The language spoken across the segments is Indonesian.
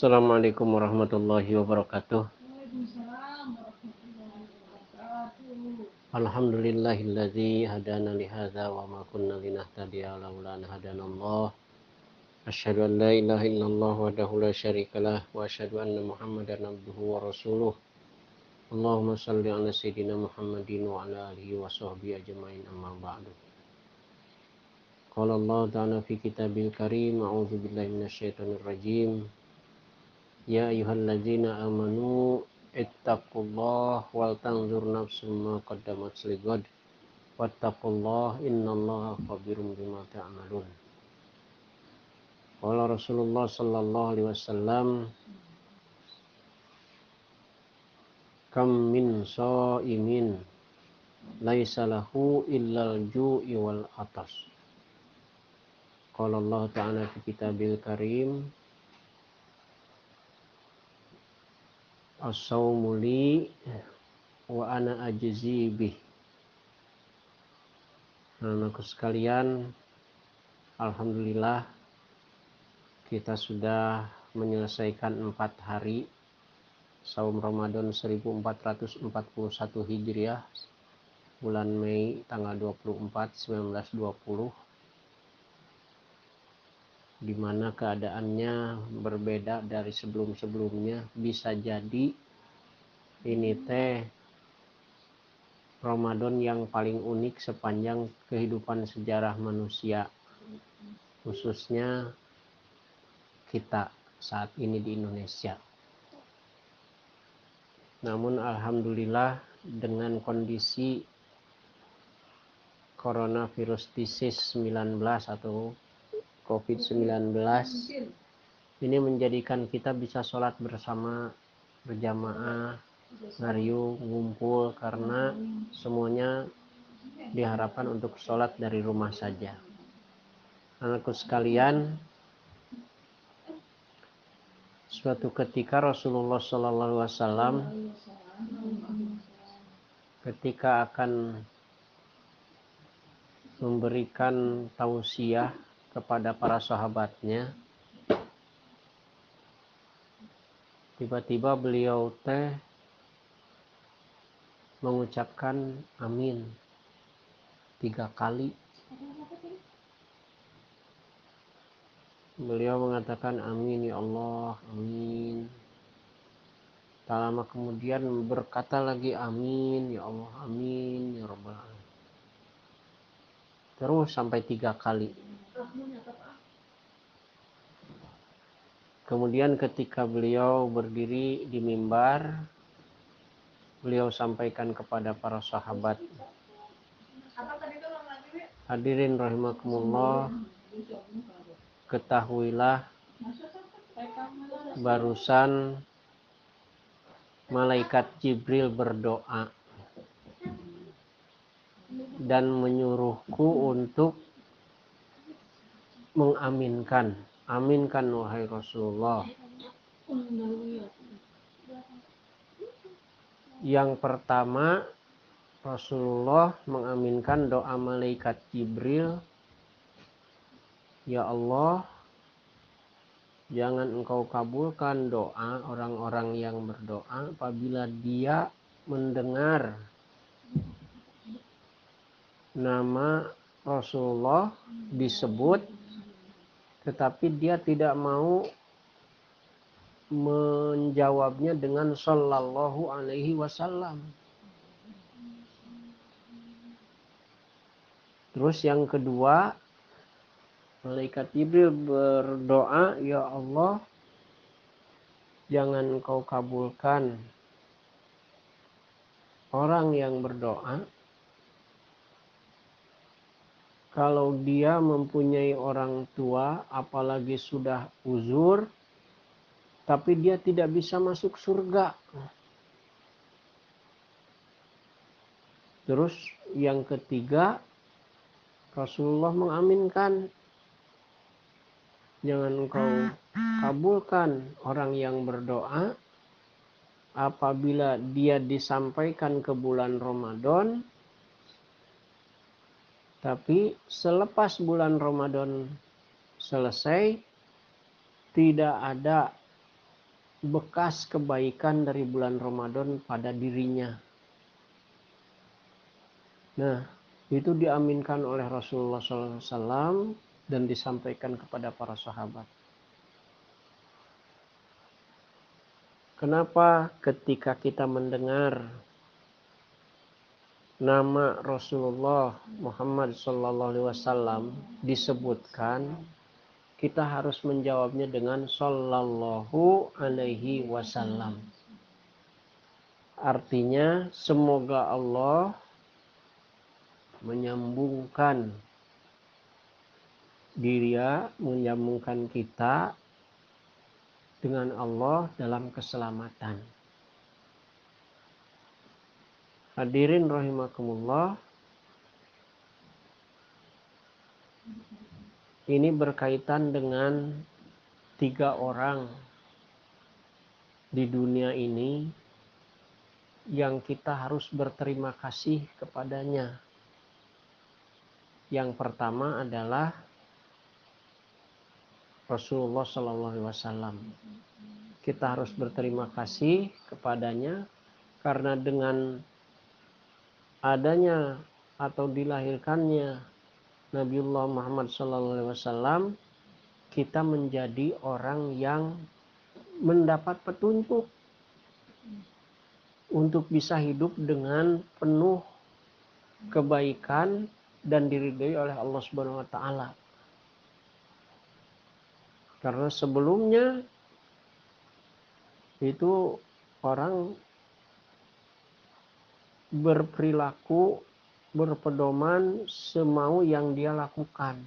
Assalamualaikum warahmatullahi wabarakatuh. Alhamdulillahilladzi hadana li hadza wa ma kunna linahtadiya laula an hadanallah. Asyhadu an la ilaha illallah wahdahu la syarikalah wa asyhadu anna Muhammadan abduhu wa rasuluh. Allahumma salli ala sayyidina Muhammadin wa ala alihi wa sahbihi ajmain amma ba'du. Qala Allah ta'ala fi kitabil karim Ya ayyuhalladzina amanu ittaqullah wal tanzur nafsum ma qaddamat ligad wattaqullah innallaha khabirum bima ta'malun. Qala Rasulullah sallallahu alaihi wasallam Kam min sha'imin laisa lahu illal ju'i wal atas. Qala Allah ta'ala kitabil karim as-saumuli wa ana ajzi bih. Sekalian, Alhamdulillah kita sudah menyelesaikan empat hari saum Ramadan 1441 Hijriah bulan Mei tanggal 24 1920 di mana keadaannya berbeda dari sebelum-sebelumnya. Bisa jadi ini teh Ramadan yang paling unik sepanjang kehidupan sejarah manusia. Khususnya kita saat ini di Indonesia. Namun Alhamdulillah dengan kondisi coronavirus disease 19 atau COVID-19 ini menjadikan kita bisa sholat bersama berjamaah ngariu ngumpul karena semuanya diharapkan untuk sholat dari rumah saja. Anakku sekalian suatu ketika Rasulullah Shallallahu Wasallam ketika akan memberikan tausiah kepada para sahabatnya. Tiba-tiba beliau teh mengucapkan amin tiga kali. Beliau mengatakan amin ya Allah amin. Tak lama kemudian berkata lagi amin ya Allah amin ya Rabbal terus sampai tiga kali Kemudian ketika beliau berdiri di mimbar, beliau sampaikan kepada para sahabat. Hadirin rahimakumullah, ketahuilah barusan malaikat Jibril berdoa dan menyuruhku untuk mengaminkan. Aminkan wahai Rasulullah. Yang pertama Rasulullah mengaminkan doa malaikat Jibril. Ya Allah jangan engkau kabulkan doa orang-orang yang berdoa apabila dia mendengar nama Rasulullah disebut tetapi dia tidak mau menjawabnya dengan sallallahu alaihi wasallam. Terus yang kedua, malaikat Jibril berdoa, "Ya Allah, jangan Engkau kabulkan orang yang berdoa kalau dia mempunyai orang tua, apalagi sudah uzur, tapi dia tidak bisa masuk surga. Terus yang ketiga, Rasulullah mengaminkan, jangan engkau kabulkan orang yang berdoa apabila dia disampaikan ke bulan Ramadan tapi selepas bulan Ramadan selesai, tidak ada bekas kebaikan dari bulan Ramadan pada dirinya. Nah, itu diaminkan oleh Rasulullah SAW dan disampaikan kepada para sahabat. Kenapa ketika kita mendengar nama Rasulullah Muhammad SAW disebutkan kita harus menjawabnya dengan sallallahu alaihi wasallam. Artinya semoga Allah menyambungkan dia, menyambungkan kita dengan Allah dalam keselamatan. Hadirin rahimakumullah, ini berkaitan dengan tiga orang di dunia ini yang kita harus berterima kasih kepadanya. Yang pertama adalah Rasulullah Shallallahu Alaihi Wasallam. Kita harus berterima kasih kepadanya karena dengan adanya atau dilahirkannya Nabiullah Muhammad SAW kita menjadi orang yang mendapat petunjuk untuk bisa hidup dengan penuh kebaikan dan diridhoi oleh Allah Subhanahu wa taala. Karena sebelumnya itu orang berperilaku berpedoman semau yang dia lakukan.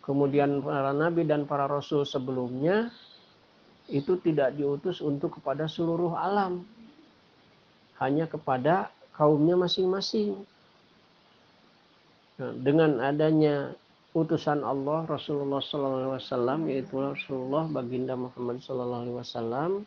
Kemudian para nabi dan para rasul sebelumnya itu tidak diutus untuk kepada seluruh alam. Hanya kepada kaumnya masing-masing. Nah, dengan adanya utusan Allah Rasulullah SAW yaitu Rasulullah baginda Muhammad SAW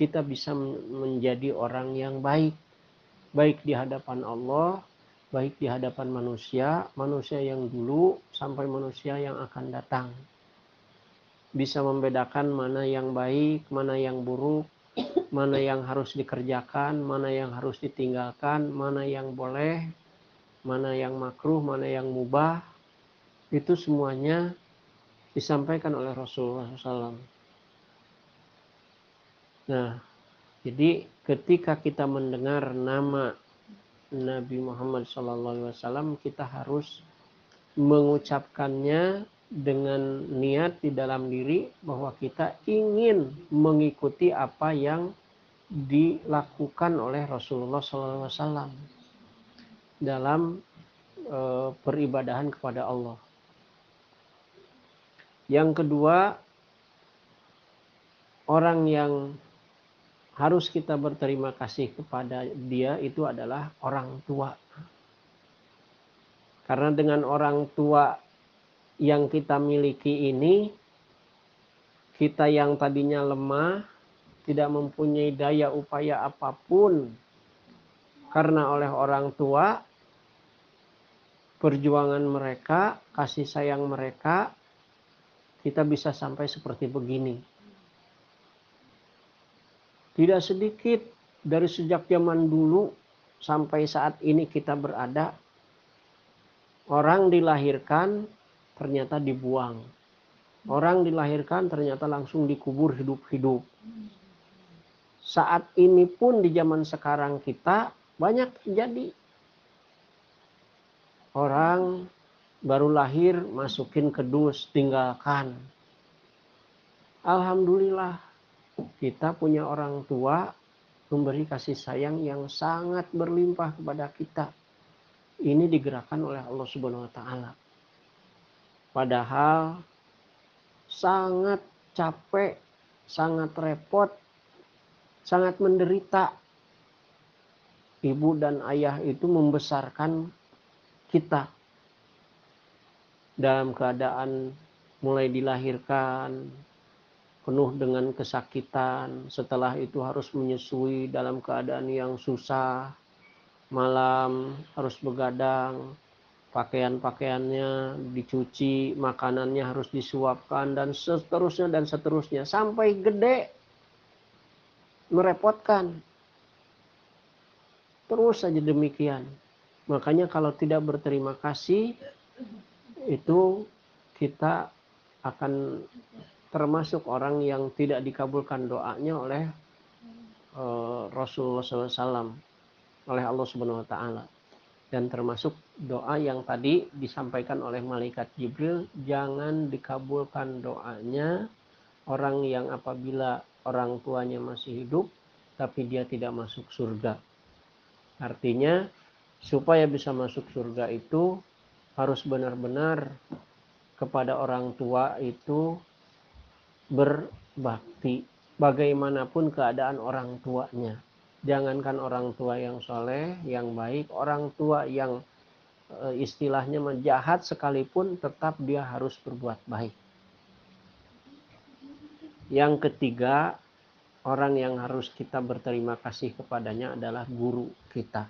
kita bisa menjadi orang yang baik baik di hadapan Allah, baik di hadapan manusia, manusia yang dulu sampai manusia yang akan datang. Bisa membedakan mana yang baik, mana yang buruk, mana yang harus dikerjakan, mana yang harus ditinggalkan, mana yang boleh, mana yang makruh, mana yang mubah. Itu semuanya disampaikan oleh Rasulullah SAW. Nah, jadi ketika kita mendengar nama Nabi Muhammad SAW, kita harus mengucapkannya dengan niat di dalam diri bahwa kita ingin mengikuti apa yang dilakukan oleh Rasulullah SAW dalam e, peribadahan kepada Allah. Yang kedua, orang yang harus kita berterima kasih kepada dia itu adalah orang tua. Karena dengan orang tua yang kita miliki ini, kita yang tadinya lemah, tidak mempunyai daya upaya apa pun, karena oleh orang tua, perjuangan mereka, kasih sayang mereka, kita bisa sampai seperti begini. Tidak sedikit dari sejak zaman dulu sampai saat ini kita berada, orang dilahirkan ternyata dibuang. Orang dilahirkan ternyata langsung dikubur hidup-hidup. Saat ini pun di zaman sekarang kita banyak terjadi. Orang baru lahir masukin ke dus tinggalkan. Alhamdulillah kita punya orang tua memberi kasih sayang yang sangat berlimpah kepada kita. Ini digerakkan oleh Allah Subhanahu wa taala. Padahal sangat capek, sangat repot, sangat menderita. Ibu dan ayah itu membesarkan kita dalam keadaan mulai dilahirkan, penuh dengan kesakitan, setelah itu harus menyusui dalam keadaan yang susah, malam harus begadang, pakaian-pakaiannya dicuci, makanannya harus disuapkan dan seterusnya dan seterusnya sampai gede merepotkan. Terus saja demikian. Makanya kalau tidak berterima kasih itu kita akan termasuk orang yang tidak dikabulkan doanya oleh uh, Rasulullah SAW oleh Allah Subhanahu Wa Taala. Dan termasuk doa yang tadi disampaikan oleh malaikat Jibril jangan dikabulkan doanya orang yang apabila orang tuanya masih hidup tapi dia tidak masuk surga. Artinya supaya bisa masuk surga itu harus benar-benar kepada orang tua itu berbakti bagaimanapun keadaan orang tuanya jangankan orang tua yang soleh, yang baik, orang tua yang e, istilahnya menjahat sekalipun tetap dia harus berbuat baik. Yang ketiga, orang yang harus kita berterima kasih kepadanya adalah guru kita.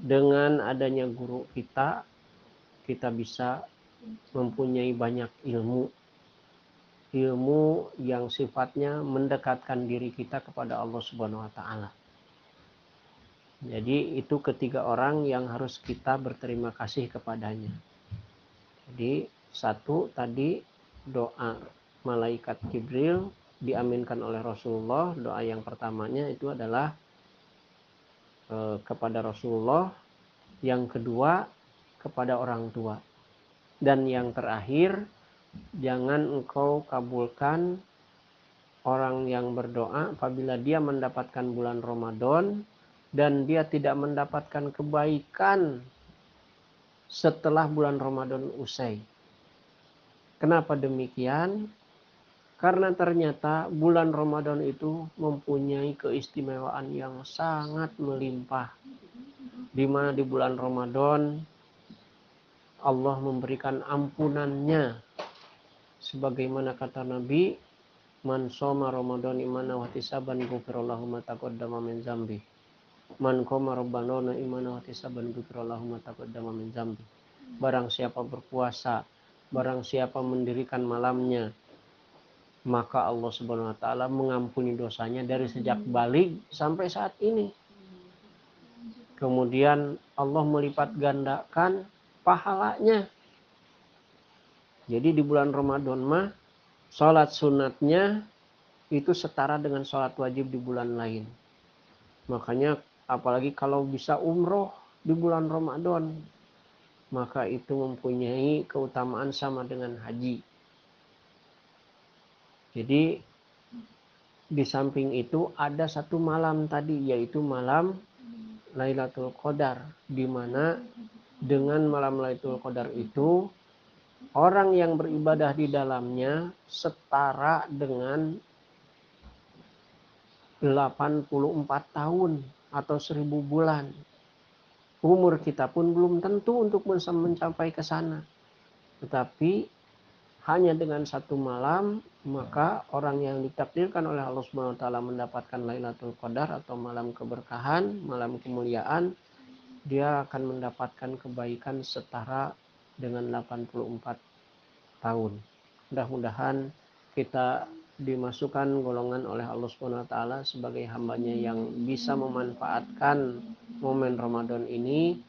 Dengan adanya guru kita, kita bisa mempunyai banyak ilmu ilmu yang sifatnya mendekatkan diri kita kepada Allah Subhanahu wa taala. Jadi itu ketiga orang yang harus kita berterima kasih kepadanya. Jadi satu tadi doa malaikat Jibril diaminkan oleh Rasulullah. Doa yang pertamanya itu adalah e, kepada Rasulullah. Yang kedua kepada orang tua. Dan yang terakhir jangan engkau kabulkan orang yang berdoa apabila dia mendapatkan bulan Ramadan dan dia tidak mendapatkan kebaikan setelah bulan Ramadan usai. Kenapa demikian? Karena ternyata bulan Ramadan itu mempunyai keistimewaan yang sangat melimpah. Di mana di bulan Ramadan Allah memberikan ampunannya sebagaimana kata Nabi man soma ramadan imana wa tisaban ghufirallahu ma taqaddama min zambi. Man qama rabbana imana wa tisaban ghufirallahu ma taqaddama min zambi. Barang siapa berpuasa barang siapa mendirikan malamnya maka Allah Subhanahu wa taala mengampuni dosanya dari sejak balik sampai saat ini. Kemudian Allah melipat gandakan pahalanya jadi di bulan Ramadan mah sholat sunatnya itu setara dengan sholat wajib di bulan lain. Makanya apalagi kalau bisa umroh di bulan Ramadan maka itu mempunyai keutamaan sama dengan haji. Jadi di samping itu ada satu malam tadi yaitu malam Lailatul Qadar di mana dengan malam Lailatul Qadar itu orang yang beribadah di dalamnya setara dengan 84 tahun atau 1000 bulan. Umur kita pun belum tentu untuk bisa mencapai ke sana. Tetapi hanya dengan satu malam maka orang yang ditakdirkan oleh Allah Subhanahu wa taala mendapatkan Lailatul Qadar atau malam keberkahan, malam kemuliaan, dia akan mendapatkan kebaikan setara dengan 84 tahun. Mudah-mudahan kita dimasukkan golongan oleh Allah Subhanahu wa taala sebagai hambanya yang bisa memanfaatkan momen Ramadan ini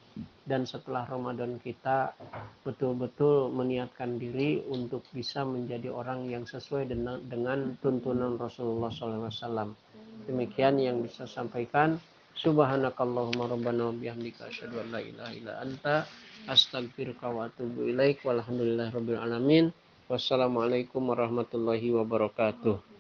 dan setelah Ramadan kita betul-betul meniatkan diri untuk bisa menjadi orang yang sesuai dengan, dengan tuntunan Rasulullah SAW. Demikian yang bisa sampaikan. Subhanakallahumma rabbana wa bihamdika asyhadu an la ilaha illa anta Astagfirullah wa atubu ilaik. Walhamdulillah rabbil alamin. Wassalamualaikum warahmatullahi wabarakatuh.